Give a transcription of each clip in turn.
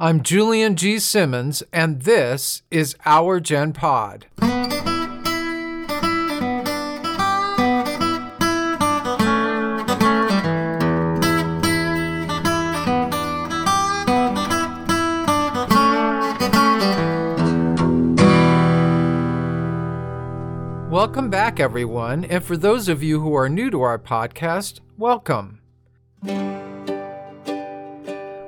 I'm Julian G. Simmons, and this is Our Gen Pod. Welcome back, everyone, and for those of you who are new to our podcast, welcome.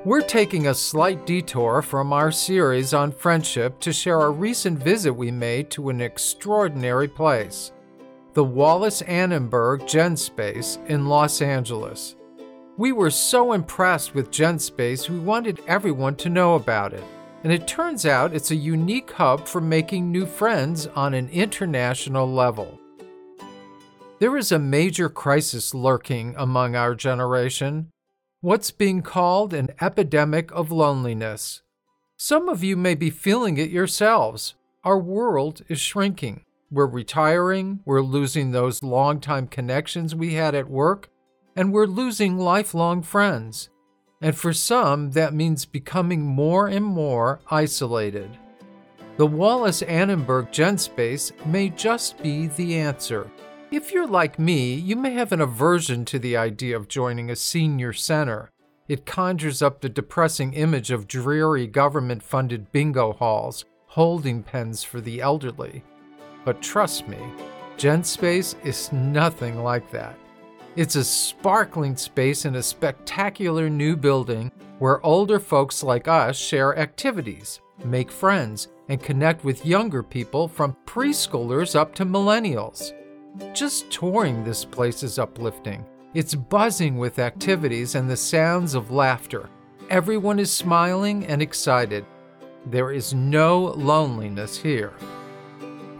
We're taking a slight detour from our series on friendship to share a recent visit we made to an extraordinary place the Wallis Annenberg GenSpace in Los Angeles. We were so impressed with GenSpace, we wanted everyone to know about it. And it turns out it's a unique hub for making new friends on an international level. There is a major crisis lurking among our generation what's being called an epidemic of loneliness. Some of you may be feeling it yourselves. Our world is shrinking. We're retiring, we're losing those long-time connections we had at work, and we're losing lifelong friends. And for some, that means becoming more and more isolated. The Wallis Annenberg Gen Space may just be the answer. If you're like me, you may have an aversion to the idea of joining a senior center. It conjures up the depressing image of dreary government funded bingo halls, holding pens for the elderly. But trust me, GenSpace is nothing like that. It's a sparkling space in a spectacular new building where older folks like us share activities, make friends, and connect with younger people from preschoolers up to millennials. Just touring this place is uplifting. It's buzzing with activities and the sounds of laughter. Everyone is smiling and excited. There is no loneliness here.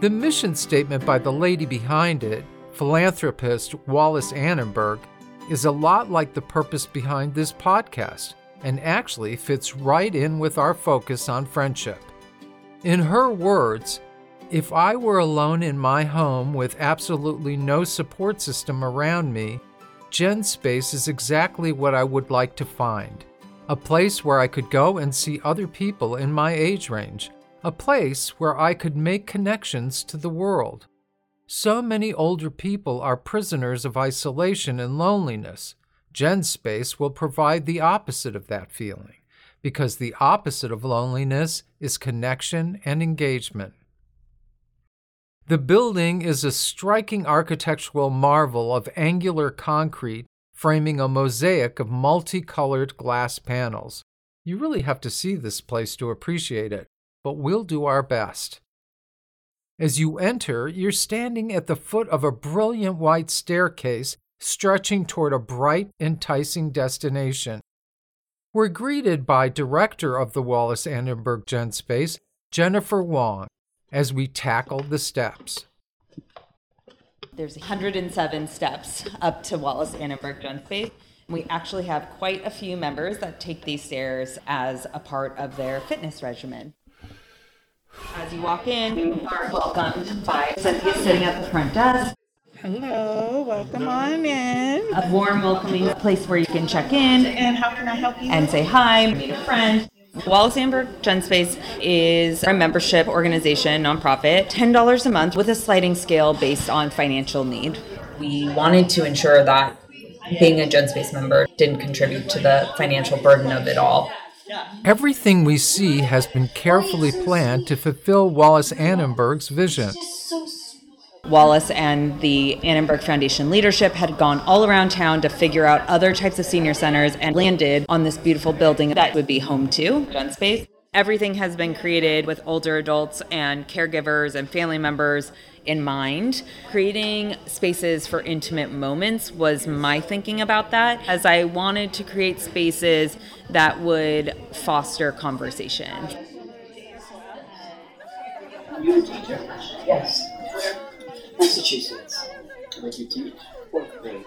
The mission statement by the lady behind it, philanthropist Wallis Annenberg, is a lot like the purpose behind this podcast and actually fits right in with our focus on friendship. In her words, if I were alone in my home with absolutely no support system around me, GenSpace is exactly what I would like to find. A place where I could go and see other people in my age range. A place where I could make connections to the world. So many older people are prisoners of isolation and loneliness. GenSpace will provide the opposite of that feeling, because the opposite of loneliness is connection and engagement. The building is a striking architectural marvel of angular concrete framing a mosaic of multicolored glass panels. You really have to see this place to appreciate it, but we'll do our best. As you enter, you're standing at the foot of a brilliant white staircase stretching toward a bright, enticing destination. We're greeted by director of the Wallis Annenberg Gen Space, Jennifer Wong, as we tackle the steps. There's 107 steps up to Wallis Annenberg Gen Space. We actually have quite a few members that take these stairs as a part of their fitness regimen. As you walk in, you are welcomed by Cynthia sitting at the front desk. Hello, welcome on in. A warm, welcoming place where you can check in And how can I help you? and say hi, meet a friend. Wallis Annenberg Gen Space is a membership organization, nonprofit, $10 a month with a sliding scale based on financial need. we wanted to ensure that being a GenSpace member didn't contribute to the financial burden of it all. Everything we see has been carefully planned to fulfill Wallis Annenberg's vision. Wallis and the Annenberg Foundation leadership had gone all around town to figure out other types of senior centers and landed on this beautiful building that would be home to Gen Space. Everything has been created with older adults and caregivers and family members in mind. Creating spaces for intimate moments was my thinking about that, as I wanted to create spaces that would foster conversation. You a teacher? Yes. Massachusetts. Where'd you teach? Fourth grade.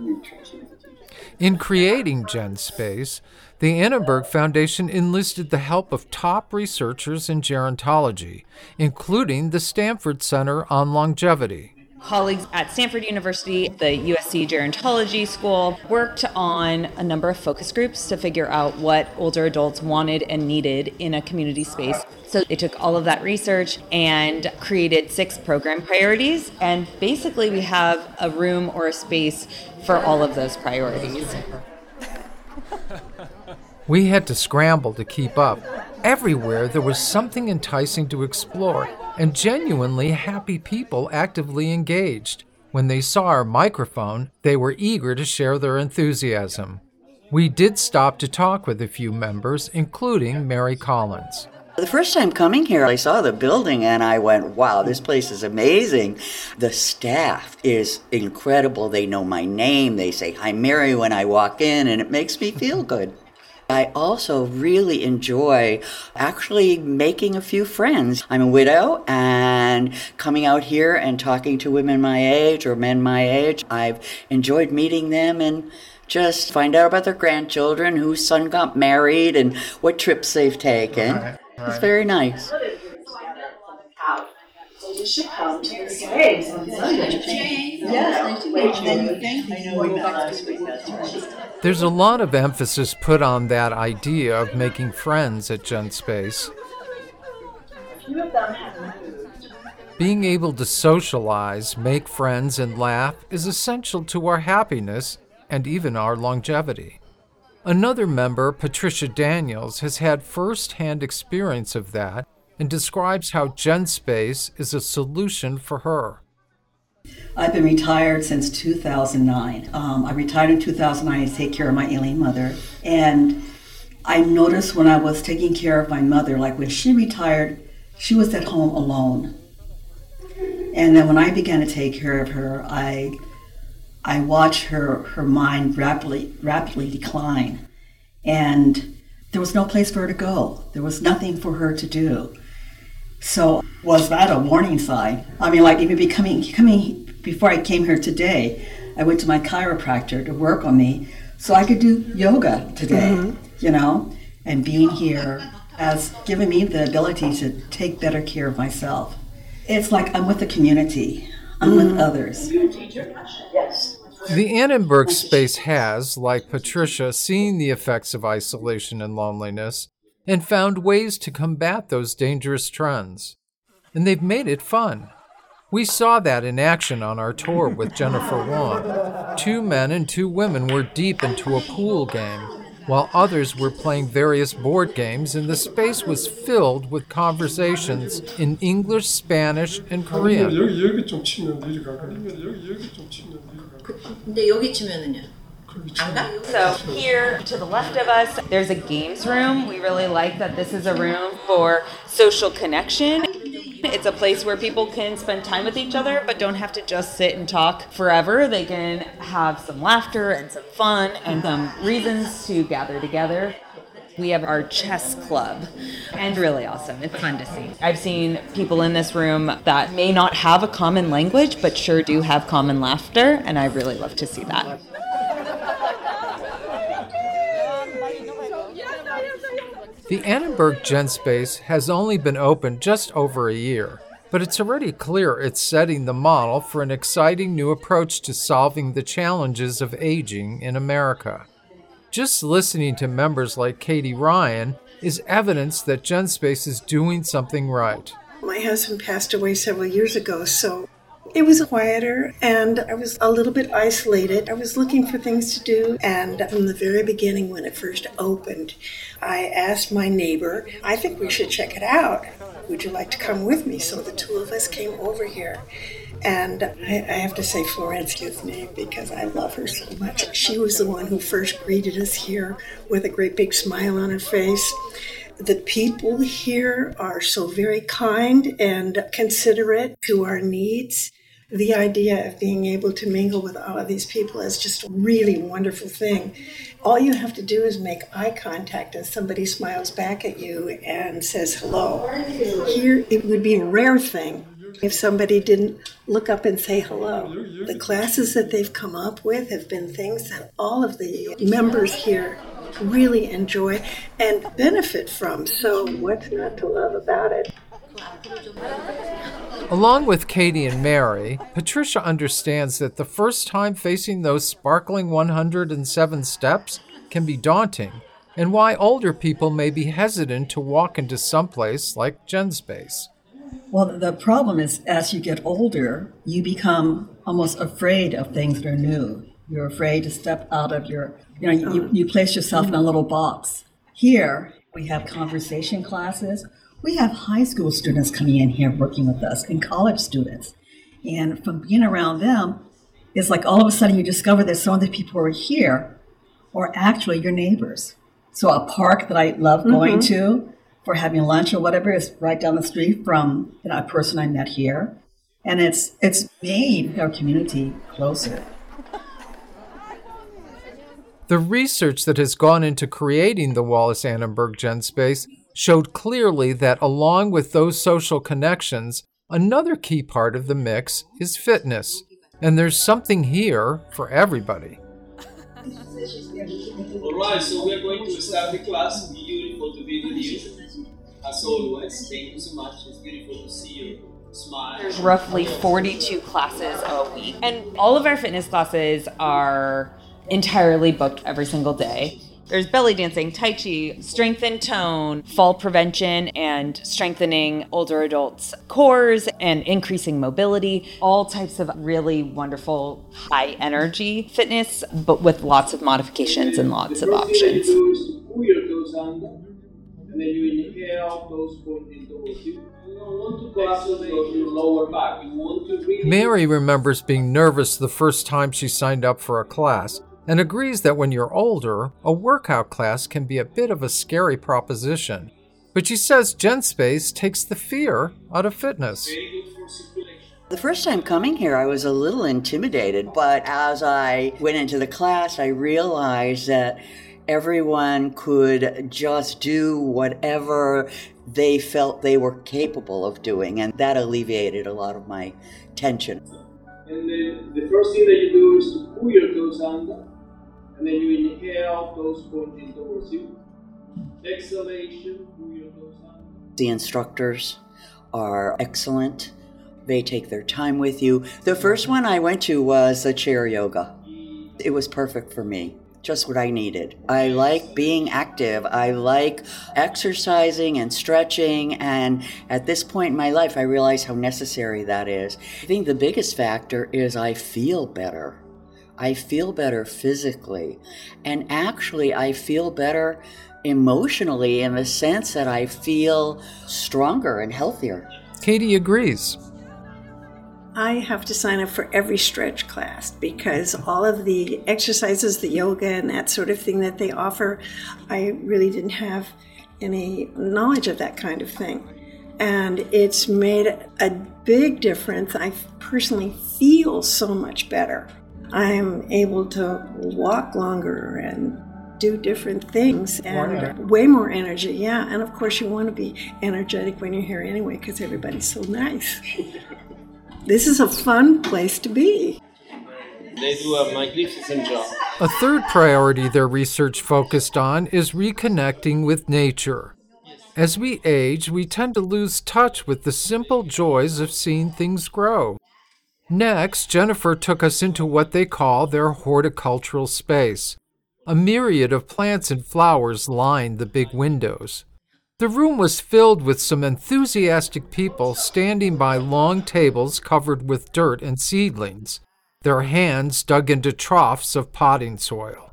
You teaching as a teacher. In creating GenSpace, the Annenberg Foundation enlisted the help of top researchers in gerontology, including the Stanford Center on Longevity. Colleagues at Stanford University, the USC Gerontology School, worked on a number of focus groups to figure out what older adults wanted and needed in a community space. So they took all of that research and created six program priorities. And basically, we have a room or a space for all of those priorities. We had to scramble to keep up. Everywhere there was something enticing to explore, and genuinely happy people actively engaged. When they saw our microphone, they were eager to share their enthusiasm. We did stop to talk with a few members, including Mary Collins. The first time coming here, I saw the building and I went, wow, this place is amazing. The staff is incredible. They know my name. They say, Hi, Mary, when I walk in, and it makes me feel good. I also really enjoy actually making a few friends. I'm a widow and coming out here and talking to women my age or men my age. I've enjoyed meeting them and just find out about their grandchildren, whose son got married, and what trips they've taken. Right, right. It's very nice. You should come to the States on Sunday. Yeah. There's a lot of emphasis put on that idea of making friends at GenSpace. Being able to socialize, make friends, and laugh is essential to our happiness and even our longevity. Another member, Patricia Daniels, has had first hand experience of that and describes how GenSpace is a solution for her. I've been retired since 2009. Um, I retired in 2009 to take care of my ailing mother. And I noticed when I was taking care of my mother, like when she retired, she was at home alone. And then when I began to take care of her, I I watched her her mind rapidly rapidly decline. And there was no place for her to go. There was nothing for her to do. So was that a warning sign? I mean, like even becoming coming before I came here today, I went to my chiropractor to work on me so I could do yoga today. Mm-hmm. You know, and being here has given me the ability to take better care of myself. It's like I'm with the community. I'm mm-hmm. with others. Yes. The Annenberg space has, like Patricia, seen the effects of isolation and loneliness and found ways to combat those dangerous trends. And they've made it fun. We saw that in action on our tour with Jennifer Wong. Two men and two women were deep into a pool game, while others were playing various board games, and the space was filled with conversations in English, Spanish, and Korean. So here to the left of us, there's a games room. We really like that this is a room for social connection. It's a place where people can spend time with each other, but don't have to just sit and talk forever. They can have some laughter and some fun and some reasons to gather together. We have our chess club, and really awesome. It's fun to see. I've seen people in this room that may not have a common language, but sure do have common laughter, and I really love to see that. The Annenberg GenSpace has only been open just over a year, but it's already clear it's setting the model for an exciting new approach to solving the challenges of aging in America. Just listening to members like Katie Ryan is evidence that GenSpace is doing something right. My husband passed away several years ago, so it was quieter and I was a little bit isolated. I was looking for things to do, and from the very beginning, when it first opened, I asked my neighbor, I think we should check it out. Would you like to come with me? So the two of us came over here. And I, I have to say Florencia's name because I love her so much. She was the one who first greeted us here with a great big smile on her face the people here are so very kind and considerate to our needs the idea of being able to mingle with all of these people is just a really wonderful thing. All you have to do is make eye contact and somebody smiles back at you and says hello. Here, it would be a rare thing if somebody didn't look up and say hello. The classes that they've come up with have been things that all of the members here really enjoy and benefit from. So, what's not to love about it? Along with Katie and Mary, Patricia understands that the first time facing those sparkling 107 steps can be daunting, and why older people may be hesitant to walk into someplace like GenSpace. Well, the problem is as you get older, you become almost afraid of things that are new. You're afraid to step out of your, you know, you, uh-huh. you place yourself in a little box. Here, we have conversation classes. We have high school students coming in here working with us and college students. And from being around them, it's like all of a sudden you discover that some of the people who are here are actually your neighbors. So a park that I love mm-hmm. going to for having lunch or whatever is right down the street from you know, a person I met here. And it's it's made our community closer. The research that has gone into creating the Wallis Annenberg Gen Space showed clearly that along with those social connections, another key part of the mix is fitness. And there's something here for everybody. Alright, so we're going to start the class. Beautiful to be with you. As always, thank you so much. It's beautiful to see you. Smile. There's roughly 42 classes a week, and all of our fitness classes are entirely booked every single day. There's belly dancing, tai chi, strength and tone, fall prevention, and strengthening older adults' cores and increasing mobility. All types of really wonderful high energy fitness, but with lots of modifications and lots of the first thing that options. you do is to pull your toes under, and then you inhale, toes pointing towards you. You don't want to collapse your your lower back. You want to really Mary remembers being nervous the first time she signed up for a class and agrees that when you're older, a workout class can be a bit of a scary proposition. But she says GenSpace takes the fear out of fitness. very good for circulation. The first time coming here, I was a little intimidated, but as I went into the class, I realized that everyone could just do whatever they felt they were capable of doing, and that alleviated a lot of my tension. And then the first thing that you do is to pull your toes under, and then you inhale, toes pointing towards you. Exhalation, your. The instructors are excellent. They take their time with you. The first one I went to was the chair yoga. It was perfect for me. Just what I needed. I like being active. I like exercising and stretching. And at this point in my life, I realize how necessary that is. I think the biggest factor is I feel better. I feel better physically. And actually, I feel better emotionally in the sense that I feel stronger and healthier. Katie agrees. I have to sign up for every stretch class because all of the exercises, the yoga, and that sort of thing that they offer, I really didn't have any knowledge of that kind of thing. And it's made a big difference. I personally feel so much better. I'm able to walk longer and do different things and way more energy. Yeah, and of course, you want to be energetic when you're here anyway because everybody's so nice. This is a fun place to be. They do a magnificent job. A third priority their research focused on is reconnecting with nature. As we age, we tend to lose touch with the simple joys of seeing things grow. Next, Jennifer took us into what they call their horticultural space. A myriad of plants and flowers lined the big windows. The room was filled with some enthusiastic people standing by long tables covered with dirt and seedlings, their hands dug into troughs of potting soil.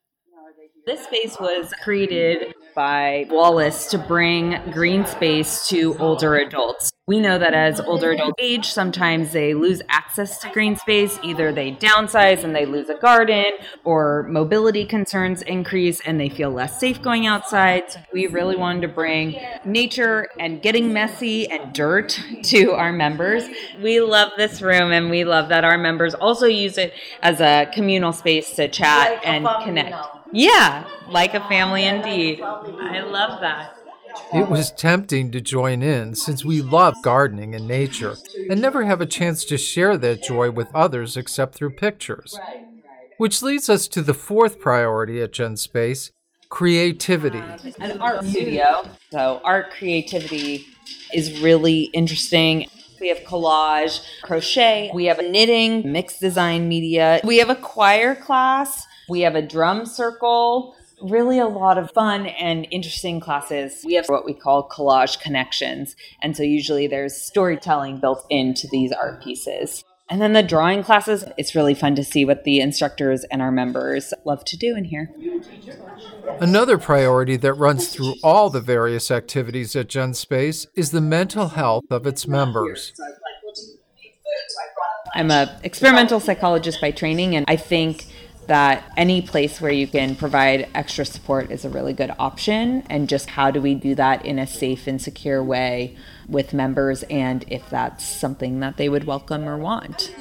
This space was created by Wallis to bring green space to older adults. We know that as older adults age, sometimes they lose access to green space. Either they downsize and they lose a garden, or mobility concerns increase and they feel less safe going outside. So we really wanted to bring nature and getting messy and dirt to our members. We love this room and we love that our members also use it as a communal space to chat and connect. Yeah, like a family indeed. I love that. It was tempting to join in since we love gardening and nature and never have a chance to share that joy with others except through pictures. Which leads us to the fourth priority at Gen Space creativity. An art studio. So, art creativity is really interesting. We have collage, crochet. We have knitting, mixed design media. We have a choir class. We have a drum circle really a lot of fun and interesting classes. We have what we call collage connections. And so usually there's storytelling built into these art pieces. And then the drawing classes, it's really fun to see what the instructors and our members love to do in here. Another priority that runs through all the various activities at GenSpace is the mental health of its members. I'm a experimental psychologist by training and I think that any place where you can provide extra support is a really good option. And just how do we do that in a safe and secure way with members, and if that's something that they would welcome or want.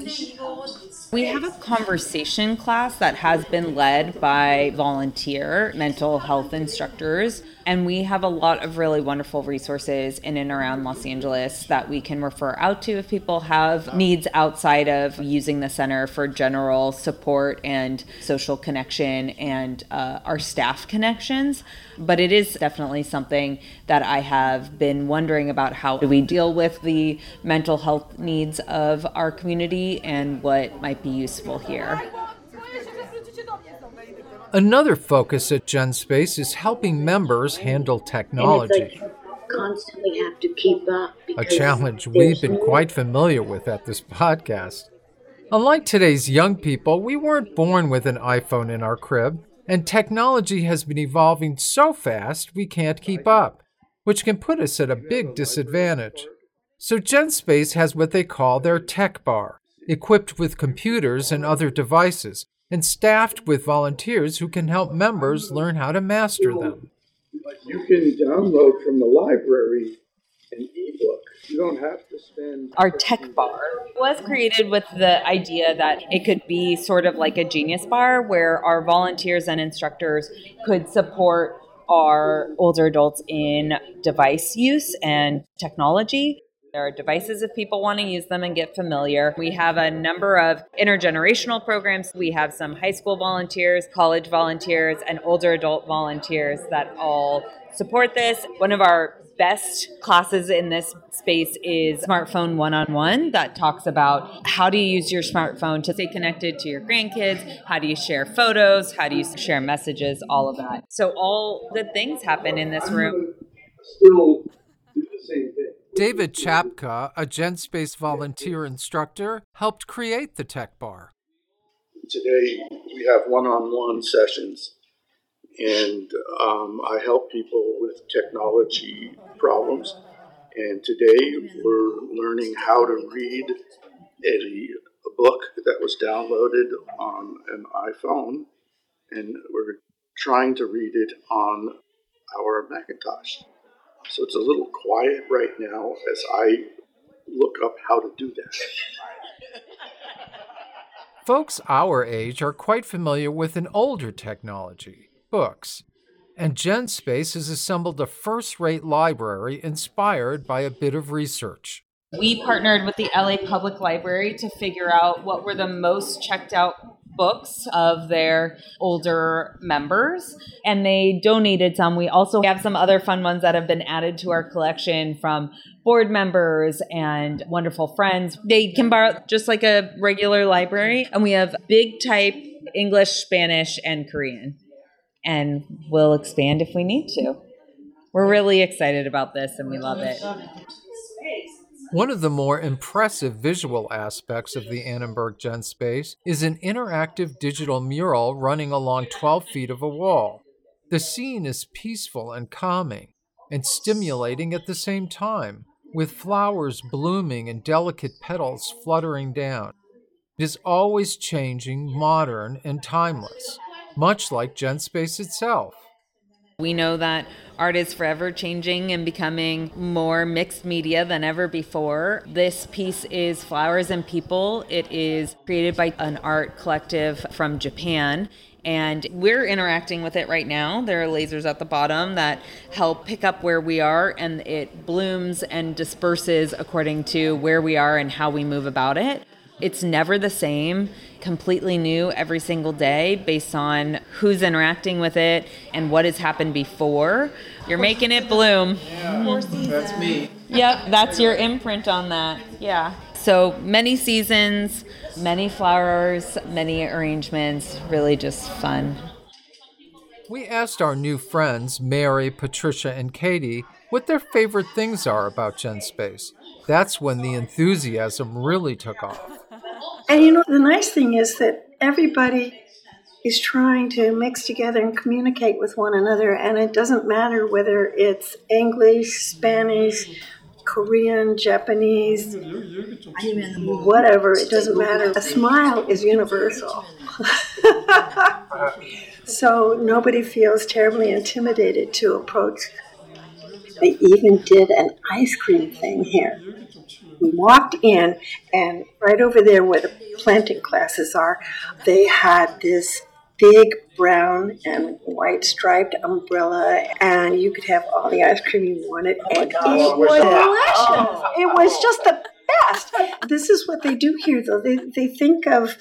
We have a conversation class that has been led by volunteer mental health instructors and we have a lot of really wonderful resources in and around Los Angeles that we can refer out to if people have needs outside of using the center for general support and social connection and uh, our staff connections. But it is definitely something that I have been wondering about how do we deal with the mental health needs of our community and what might be useful here. Another focus at GenSpace is helping members handle technology. constantly have to keep up. A challenge we've been quite familiar with at this podcast. Unlike today's young people, we weren't born with an iPhone in our crib, and technology has been evolving so fast we can't keep up, which can put us at a big disadvantage. So GenSpace has what they call their tech bar, equipped with computers and other devices and staffed with volunteers who can help members learn how to master them. You can download from the library an ebook. You don't have to spend. Our tech bar was created with the idea that it could be sort of like a genius bar where our volunteers and instructors could support our older adults in device use and technology there are devices if people want to use them and get familiar. We have a number of intergenerational programs. We have some high school volunteers, college volunteers, and older adult volunteers that all support this. One of our best classes in this space is smartphone one-on-one that talks about how do you use your smartphone to stay connected to your grandkids how do you share photos how do you share messages all of that so all good things happen in this room still do the same thing David Chapka, a GenSpace volunteer instructor, helped create the Tech Bar. Today we have one on one sessions, and um, I help people with technology problems. And today we're learning how to read a, a book that was downloaded on an iPhone, and we're trying to read it on our Macintosh. So it's a little quiet right now as I look up how to do that. Folks our age are quite familiar with an older technology, books. And GenSpace has assembled a first rate library inspired by a bit of research. We partnered with the LA Public Library to figure out what were the most checked out books of their older members and they donated some. We also have some other fun ones that have been added to our collection from board members and wonderful friends. They can borrow just like a regular library and we have big type English, Spanish and Korean. And we'll expand if we need to. We're really excited about this and we love it. One of the more impressive visual aspects of the Annenberg Gen Space is an interactive digital mural running along 12 feet of a wall. The scene is peaceful and calming, and stimulating at the same time, with flowers blooming and delicate petals fluttering down. It is always changing, modern, and timeless, much like GenSpace itself. We know that art is forever changing and becoming more mixed media than ever before. This piece is Flowers and People. It is created by an art collective from Japan. And we're interacting with it right now. There are lasers at the bottom that help pick up where we are, and it blooms and disperses according to where we are and how we move about it. It's never the same, completely new every single day based on who's interacting with it and what has happened before. You're making it bloom. Yeah, that's me. Yep, that's your imprint on that. Yeah. So many seasons, many flowers, many arrangements, really just fun. We asked our new friends, Mary, Patricia, and Katie, what their favorite things are about GenSpace. That's when the enthusiasm really took off. And you know, the nice thing is that everybody is trying to mix together and communicate with one another, and it doesn't matter whether it's English, Spanish, Korean, Japanese, whatever, it doesn't matter. A smile is universal. so nobody feels terribly intimidated to approach. They even did an ice cream thing here. We walked in, and right over there where the planting classes are, they had this big brown and white striped umbrella, and you could have all the ice cream you wanted. Oh and it was delicious. It was just the best. This is what they do here, though. They, they think of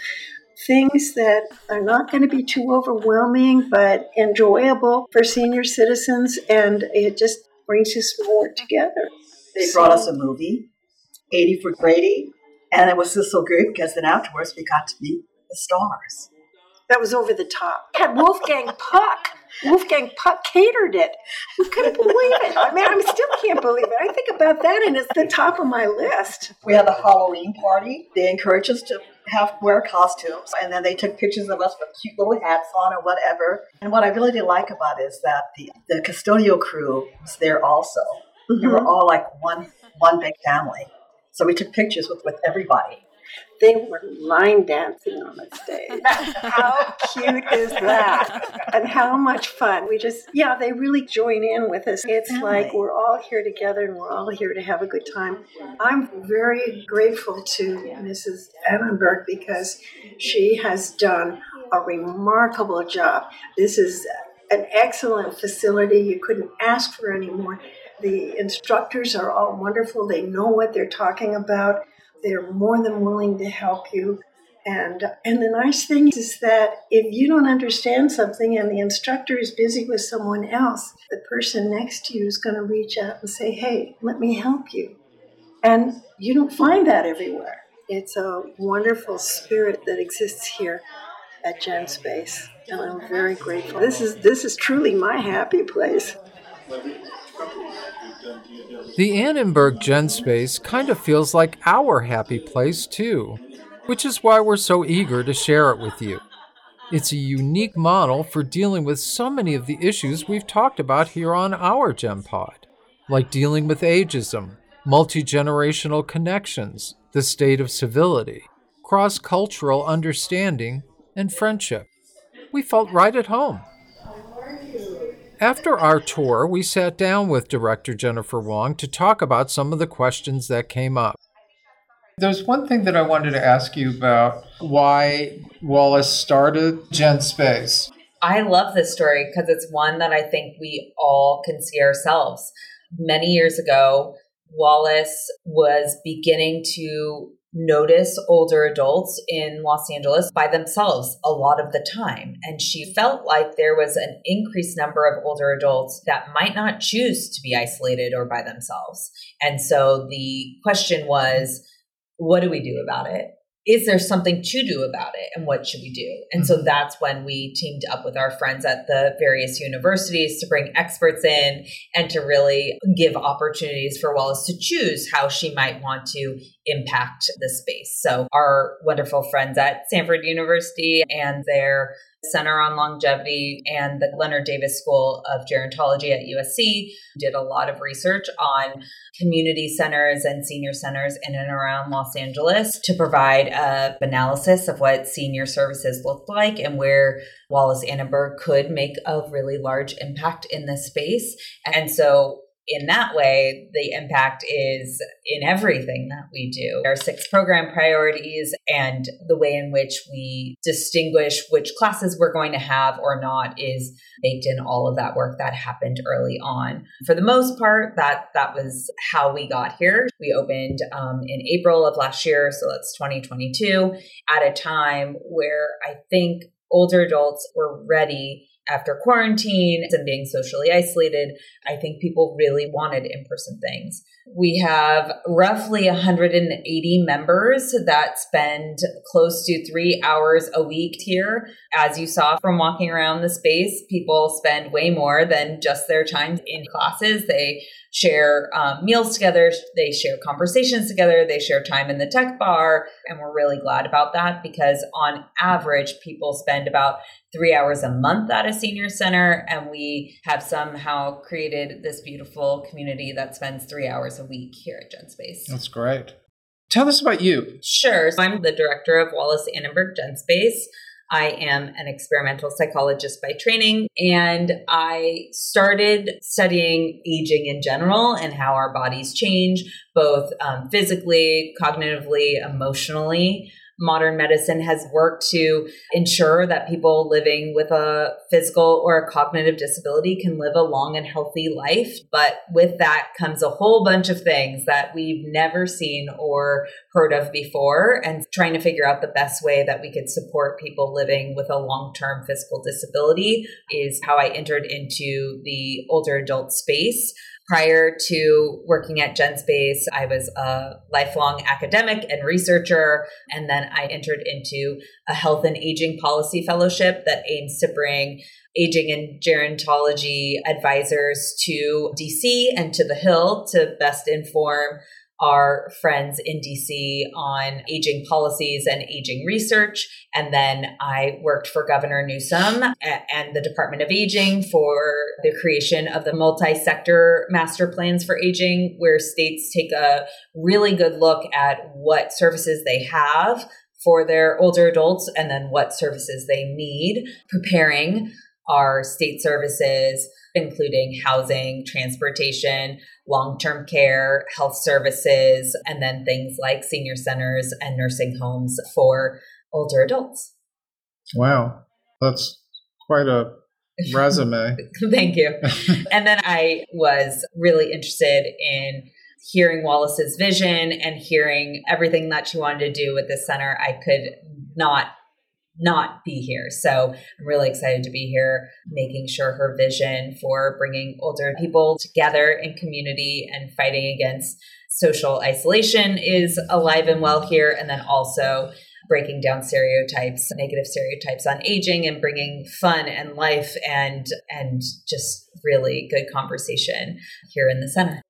things that are not going to be too overwhelming but enjoyable for senior citizens, and it just brings us more together. They brought us a movie, 80 for Brady, and it was just so great because then afterwards we got to meet the stars. That was over the top. Had Wolfgang Puck. Wolfgang Puck catered it. I couldn't believe it. I mean, I still can't believe it. I think about that, and it's the top of my list. We had the Halloween party. They encouraged us to have wear costumes, and then they took pictures of us with cute little hats on or whatever. And what I really did like about it is that the the custodial crew was there also. Mm-hmm. We were all like one one big family. So we took pictures with, with everybody they were line dancing on the stage. how cute is that? And how much fun. We just, yeah, they really join in with us. It's like we're all here together and we're all here to have a good time. I'm very grateful to Mrs. Annenberg because she has done a remarkable job. This is an excellent facility. You couldn't ask for any more. The instructors are all wonderful. They know what they're talking about. They're more than willing to help you. And, and the nice thing is that if you don't understand something and the instructor is busy with someone else, the person next to you is going to reach out and say, Hey, let me help you. And you don't find that everywhere. It's a wonderful spirit that exists here at Gen Space, And I'm very grateful. This is, this is truly my happy place. The Annenberg GenSpace kind of feels like our happy place too, which is why we're so eager to share it with you. It's a unique model for dealing with so many of the issues we've talked about here on our GenPod, like dealing with ageism, multi generational connections, the state of civility, cross cultural understanding, and friendship. We felt right at home. After our tour, we sat down with director Jennifer Wong to talk about some of the questions that came up. There's one thing that I wanted to ask you about why Wallis started GenSpace. I love this story because it's one that I think we all can see ourselves. Many years ago, Wallis was beginning to notice older adults in Los Angeles by themselves a lot of the time. And she felt like there was an increased number of older adults that might not choose to be isolated or by themselves. And so the question was, what do we do about it? Is there something to do about it and what should we do and so mm-hmm. that's when we teamed up with our friends at the various universities to bring experts in and to really give opportunities for wallis to choose how she might want to impact the space so our wonderful friends at stanford university and their Center on Longevity and the Leonard Davis School of Gerontology at USC did a lot of research on community centers and senior centers in and around Los Angeles to provide a analysis of what senior services looked like and where Wallis Annenberg could make a really large impact in this space. And so in that way, the impact is in everything that we do. Our six program priorities and the way in which we distinguish which classes we're going to have or not is baked in all of that work that happened early on. For the most part, that that was how we got here. We opened um, in April of last year, so that's 2022, at a time where I think older adults were ready after quarantine and being socially isolated, I think people really wanted in person things. We have roughly 180 members that spend close to three hours a week here. As you saw from walking around the space, people spend way more than just their time in classes. They share um, meals together, they share conversations together, they share time in the tech bar. And we're really glad about that because on average, people spend about three hours a month at a senior center. And we have somehow created this beautiful community that spends three hours a week here at GenSpace. That's great. Tell us about you. Sure. So I'm the director of Wallis Annenberg GenSpace. I am an experimental psychologist by training, and I started studying aging in general and how our bodies change, both um, physically, cognitively, emotionally modern medicine has worked to ensure that people living with a physical or a cognitive disability can live a long and healthy life. But with that comes a whole bunch of things that we've never seen or heard of before, and trying to figure out the best way that we could support people living with a long term physical disability is how I entered into the older adult space. Prior to working at GenSpace, I was a lifelong academic and researcher. And then I entered into a health and aging policy fellowship that aims to bring aging and gerontology advisors to DC and to the Hill to best inform our friends in DC on aging policies and aging research. And then I worked for Governor Newsom and the Department of Aging for the creation of the multi sector master plans for aging, where states take a really good look at what services they have for their older adults and then what services they need, preparing our state services including housing, transportation, long term care, health services, and then things like senior centers and nursing homes for older adults. Wow, that's quite a resume. Thank you. and then I was really interested in hearing Wallis's vision and hearing everything that she wanted to do with this center. I could not not be here. So I'm really excited to be here, making sure her vision for bringing older people together in community and fighting against social isolation is alive and well here. And then also breaking down stereotypes, negative stereotypes on aging and bringing fun and life and, and just really good conversation here in the center.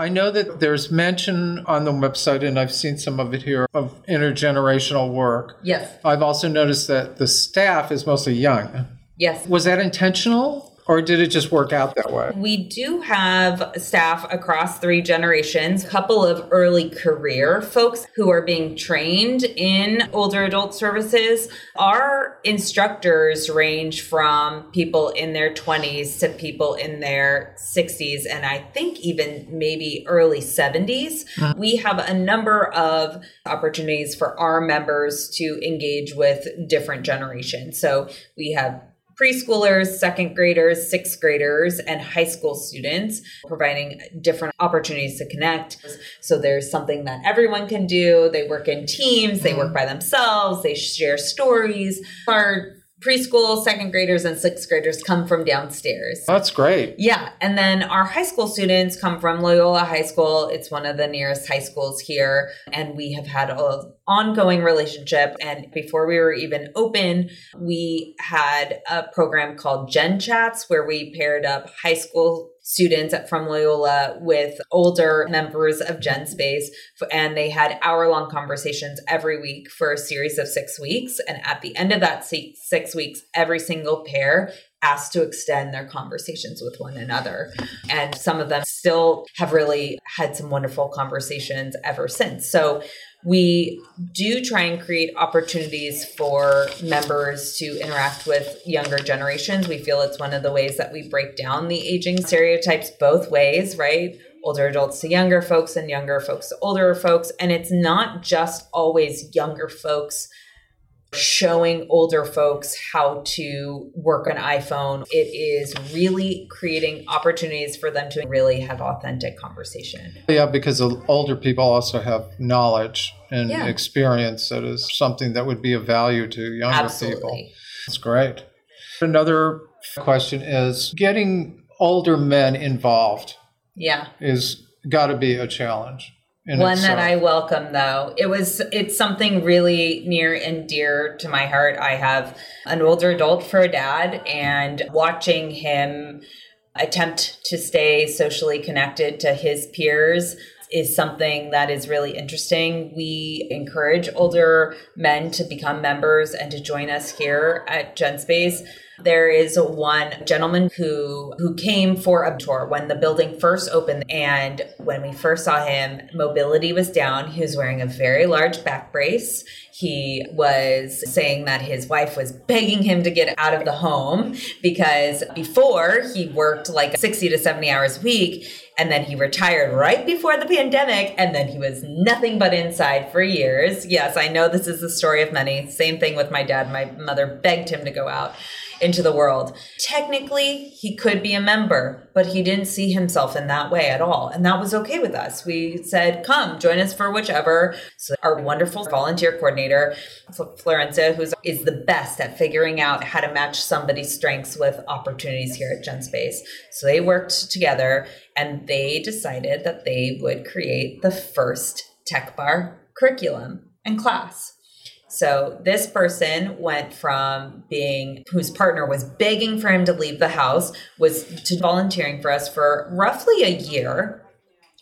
I know that there's mention on the website, and I've seen some of it here, of intergenerational work. Yes. I've also noticed that the staff is mostly young. Yes. Was that intentional? Or did it just work out that way? We do have staff across three generations, a couple of early career folks who are being trained in older adult services. Our instructors range from people in their 20s to people in their 60s, and I think even maybe early 70s. Mm-hmm. We have a number of opportunities for our members to engage with different generations. So we have preschoolers, second graders, sixth graders, and high school students, providing different opportunities to connect. So there's something that everyone can do. They work in teams, they work mm-hmm. by themselves, they share stories. Our preschool, second graders, and sixth graders come from downstairs. That's great. Yeah. And then our high school students come from Loyola High School. It's one of the nearest high schools here. And we have had an ongoing relationship. And before we were even open, we had a program called Gen Chats where we paired up high school students from Loyola with older members of Gen Space, and they had hour long conversations every week for a series of six weeks. And at the end of that six weeks, every single pair asked to extend their conversations with one another. And some of them still have really had some wonderful conversations ever since. So we do try and create opportunities for members to interact with younger generations. We feel it's one of the ways that we break down the aging stereotypes both ways, right? Older adults to younger folks and younger folks to older folks. And it's not just always younger folks showing older folks how to work an iPhone. It is really creating opportunities for them to really have authentic conversation. Yeah, because older people also have knowledge and yeah. experience that is something that would be of value to younger Absolutely. people. That's great. Another question is getting older men involved Yeah. is got to be a challenge. One that uh, I welcome though. It was it's something really near and dear to my heart. I have an older adult for a dad and watching him attempt to stay socially connected to his peers is something that is really interesting. We encourage older men to become members and to join us here at GenSpace. There is one gentleman who who came for a tour when the building first opened and when we first saw him mobility was down he was wearing a very large back brace he was saying that his wife was begging him to get out of the home because before he worked like 60 to 70 hours a week and then he retired right before the pandemic and then he was nothing but inside for years. Yes i know this is the story of many same thing with my dad. My mother begged him to go out into the world. Technically, he could be a member, but he didn't see himself in that way at all. And that was okay with us. We said, come, join us for whichever. So our wonderful volunteer coordinator, Florencia, who is the best at figuring out how to match somebody's strengths with opportunities here at GenSpace. So they worked together and they decided that they would create the first tech bar curriculum and class. So this person went from being whose partner was begging for him to leave the house was to volunteering for us for roughly a year.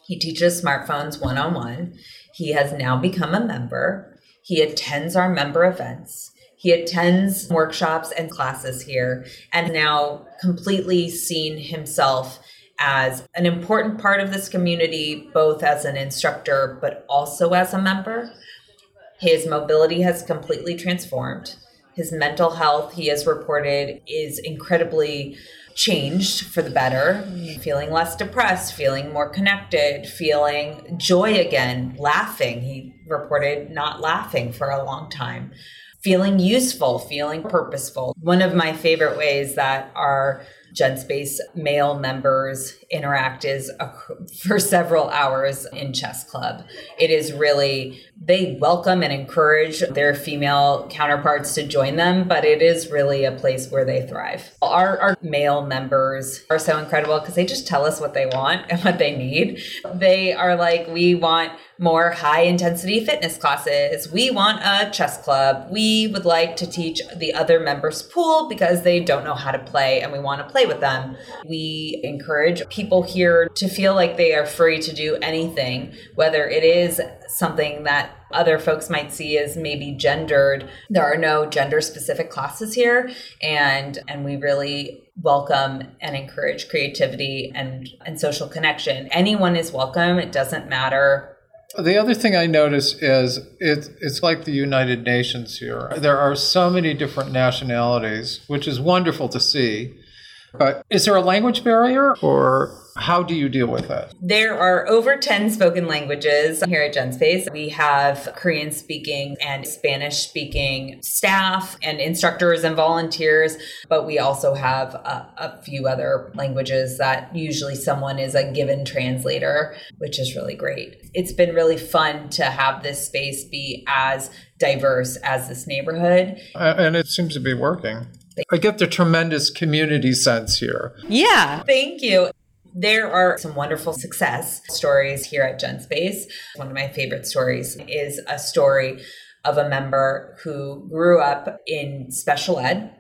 He teaches smartphones one on one. He has now become a member. He attends our member events. He attends workshops and classes here and now completely seen himself as an important part of this community, both as an instructor, but also as a member. His mobility has completely transformed. His mental health, he has reported, is incredibly changed for the better, feeling less depressed, feeling more connected, feeling joy again, laughing. He reported not laughing for a long time, feeling useful, feeling purposeful. One of my favorite ways that our GenSpace male members interact is for several hours in chess club. It is really, they welcome and encourage their female counterparts to join them, but it is really a place where they thrive. Our, our male members are so incredible because they just tell us what they want and what they need. They are like, we want more high intensity fitness classes. We want a chess club. We would like to teach the other members pool because they don't know how to play and we want to play with them. We encourage people here to feel like they are free to do anything, whether it is something that other folks might see as maybe gendered. There are no gender specific classes here and and we really welcome and encourage creativity and and social connection. Anyone is welcome. It doesn't matter the other thing I notice is it, it's like the United Nations here. There are so many different nationalities, which is wonderful to see. But is there a language barrier or how do you deal with that? There are over 10 spoken languages here at GenSpace. We have Korean speaking and Spanish speaking staff and instructors and volunteers, but we also have a, a, few other languages that usually someone is a given translator, which is really great. It's been really fun to have this space be as diverse as this neighborhood. And it seems to be working. I get the tremendous community sense here. Yeah, thank you. There are some wonderful success stories here at GenSpace. One of my favorite stories is a story of a member who grew up in special ed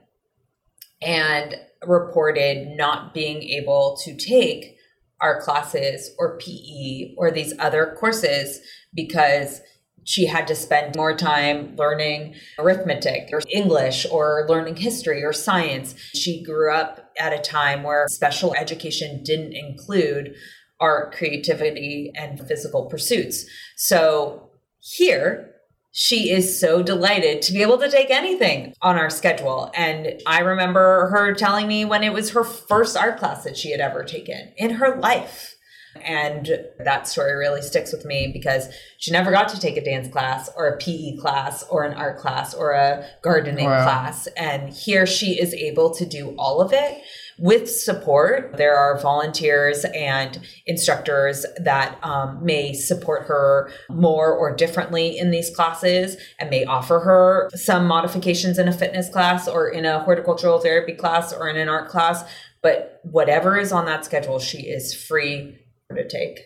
and reported not being able to take art classes or PE or these other courses because she had to spend more time learning arithmetic or English or learning history or science. She grew up at a time where special education didn't include art, creativity, and physical pursuits. So here, she is so delighted to be able to take anything on our schedule. And I remember her telling me when it was her first art class that she had ever taken in her life. And that story really sticks with me because she never got to take a dance class or a PE class or an art class or a gardening wow. class. And here she is able to do all of it with support. There are volunteers and instructors that um, may support her more or differently in these classes and may offer her some modifications in a fitness class or in a horticultural therapy class or in an art class. But whatever is on that schedule, she is free to take.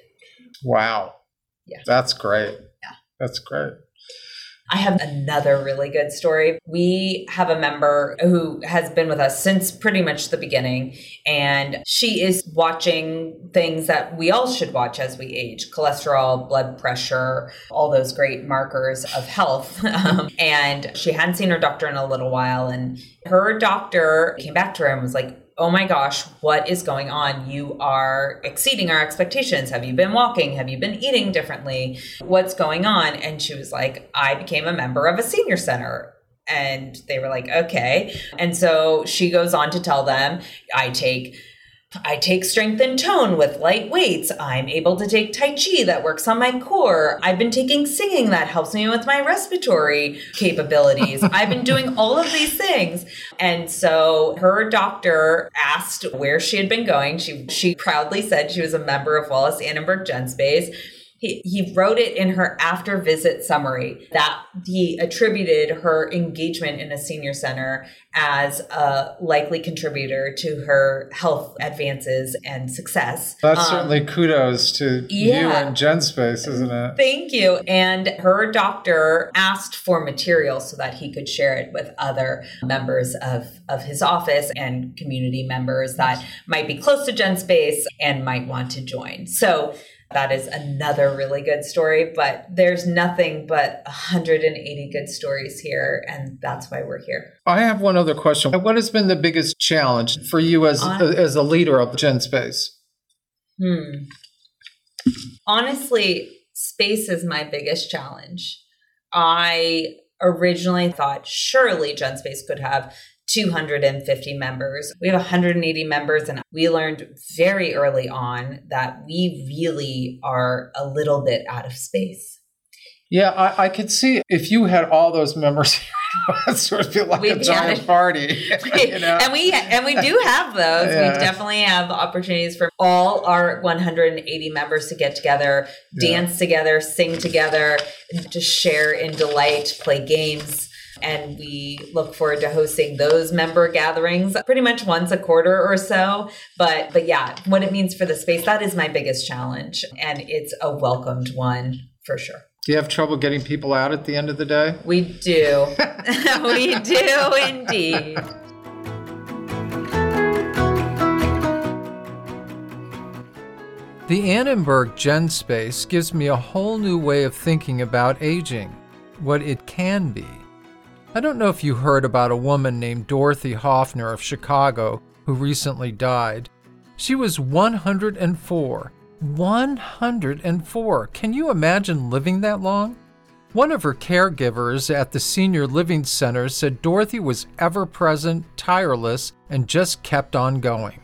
Wow. Yeah. That's great. Yeah. That's great. I have another really good story. We have a member who has been with us since pretty much the beginning, and she is watching things that we all should watch as we age cholesterol, blood pressure, all those great markers of health. Um, and she hadn't seen her doctor in a little while, and her doctor came back to her and was like, oh my gosh, what is going on? You are exceeding our expectations. Have you been walking? Have you been eating differently? What's going on? And she was like, I became a member of a senior center. And they were like, okay. And so she goes on to tell them, I take I take strength and tone with light weights. I'm able to take Tai Chi that works on my core. I've been taking singing that helps me with my respiratory capabilities. I've been doing all of these things. And so her doctor asked where she had been going. She she proudly said she was a member of Wallis Annenberg Gen Space he, he wrote it in her after visit summary that he attributed her engagement in a senior center as a likely contributor to her health advances and success. That's Um, certainly kudos to you yeah. and GenSpace, isn't it? Thank you. And her doctor asked for material so that he could share it with other members of, of his office and community members that might be close to GenSpace and might want to join. So that is another really good story, but there's nothing but 180 good stories here, and that's why we're here. I have one other question. What has been the biggest challenge for you as I- as a leader of GenSpace? Hmm. Honestly, space is my biggest challenge. I originally thought surely GenSpace could have 250 members. We have 180 members, and we learned very early on that we really are a little bit out of space. Yeah, I, I could see if you had all those members it sort of feel like a We'd giant party. you know? and we and we do have those. Yeah. We definitely have opportunities for all our 180 members to get together, Yeah. dance together, sing together, just share in delight, play games. And we look forward to hosting those member gatherings pretty much once a quarter or so. But but yeah, what it means for the space, that is my biggest challenge. And it's a welcomed one for sure. Do you have trouble getting people out at the end of the day? We do. we do indeed. The Annenberg Gen Space gives me a whole new way of thinking about aging, what it can be. I don't know if you heard about a woman named Dorothy Hoffner of Chicago who recently died. She was 104. 104! Can you imagine living that long? One of her caregivers at the senior living center said Dorothy was ever present, tireless, and just kept on going.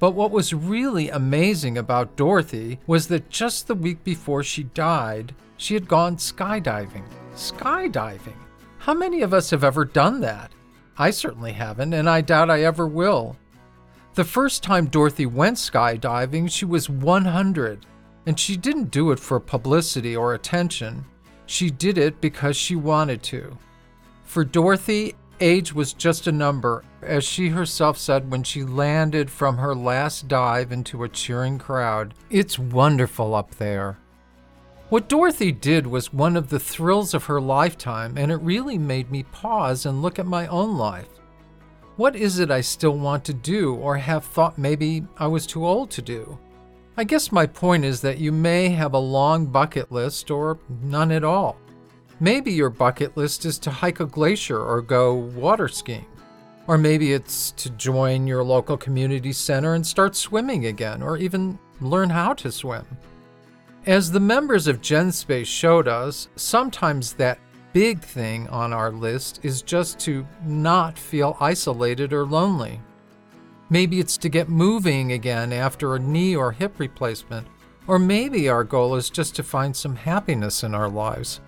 But what was really amazing about Dorothy was that just the week before she died, she had gone skydiving. Skydiving? How many of us have ever done that? I certainly haven't, and I doubt I ever will. The first time Dorothy went skydiving, she was 100, and she didn't do it for publicity or attention. She did it because she wanted to. For Dorothy, age was just a number, as she herself said when she landed from her last dive into a cheering crowd. It's wonderful up there. What Dorothy did was one of the thrills of her lifetime, and it really made me pause and look at my own life. What is it I still want to do or have thought maybe I was too old to do? I guess my point is that you may have a long bucket list or none at all. Maybe your bucket list is to hike a glacier or go water skiing. Or maybe it's to join your local community center and start swimming again, or even learn how to swim. As the members of GenSpace showed us, sometimes that big thing on our list is just to not feel isolated or lonely. Maybe it's to get moving again after a knee or hip replacement, or maybe our goal is just to find some happiness in our lives.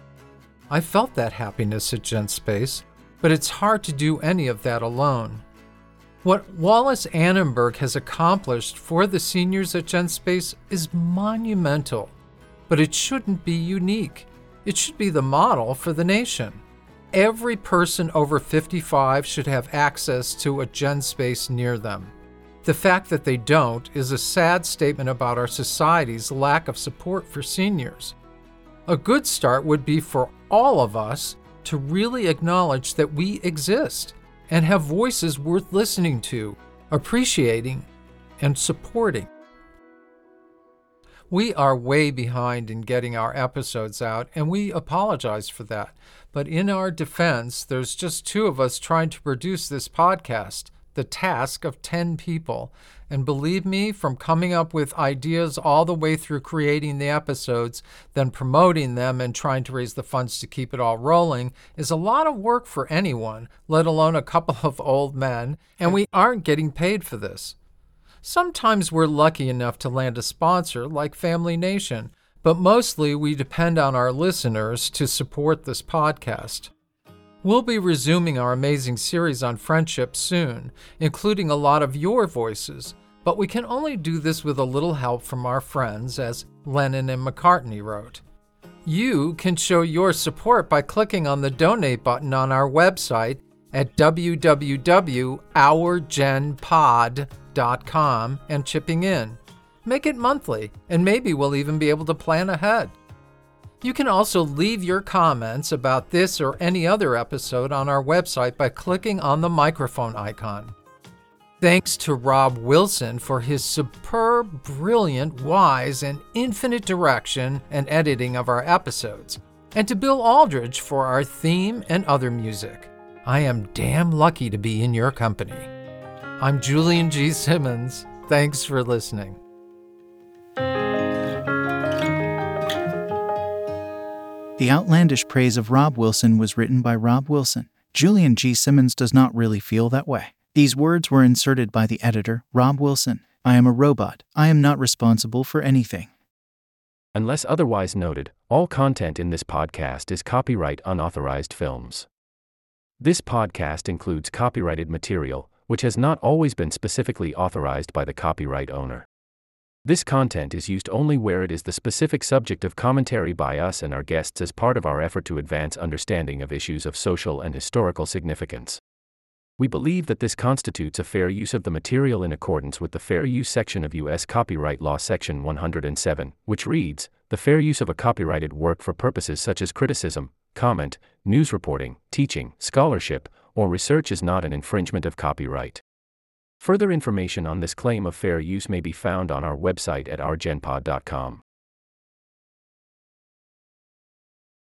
I felt that happiness at GenSpace, but it's hard to do any of that alone. What Wallis Annenberg has accomplished for the seniors at GenSpace is monumental, but it shouldn't be unique. It should be the model for the nation. Every person over 55 should have access to a GenSpace near them. The fact that they don't is a sad statement about our society's lack of support for seniors. A good start would be for all of us to really acknowledge that we exist and have voices worth listening to, appreciating, and supporting. We are way behind in getting our episodes out, and we apologize for that. But in our defense, there's just two of us trying to produce this podcast, the task of 10 people. And believe me, from coming up with ideas all the way through creating the episodes, then promoting them and trying to raise the funds to keep it all rolling is a lot of work for anyone, let alone a couple of old men, and we aren't getting paid for this. Sometimes we're lucky enough to land a sponsor like Family Nation, but mostly we depend on our listeners to support this podcast. We'll be resuming our amazing series on friendship soon, including a lot of your voices, but we can only do this with a little help from our friends, as Lennon and McCartney wrote. You can show your support by clicking on the donate button on our website at www.ourgenpod.com and chipping in. Make it monthly, and maybe we'll even be able to plan ahead. You can also leave your comments about this or any other episode on our website by clicking on the microphone icon. Thanks to Rob Wilson for his superb, brilliant, wise, and infinite direction and editing of our episodes, and to Bill Aldridge for our theme and other music. I am damn lucky to be in your company. I'm Julian G. Simmons. Thanks for listening. The outlandish praise of Rob Wilson was written by Rob Wilson. Julian G. Simmons does not really feel that way. These words were inserted by the editor, Rob Wilson. I am a robot. I am not responsible for anything. Unless otherwise noted, all content in this podcast is copyright unauthorized films. This podcast includes copyrighted material, which has not always been specifically authorized by the copyright owner. This content is used only where it is the specific subject of commentary by us and our guests as part of our effort to advance understanding of issues of social and historical significance. We believe that this constitutes a fair use of the material in accordance with the Fair Use section of U.S. Copyright Law Section 107, which reads The fair use of a copyrighted work for purposes such as criticism, comment, news reporting, teaching, scholarship, or research is not an infringement of copyright. Further information on this claim of fair use may be found on our website at ourgenpod.com.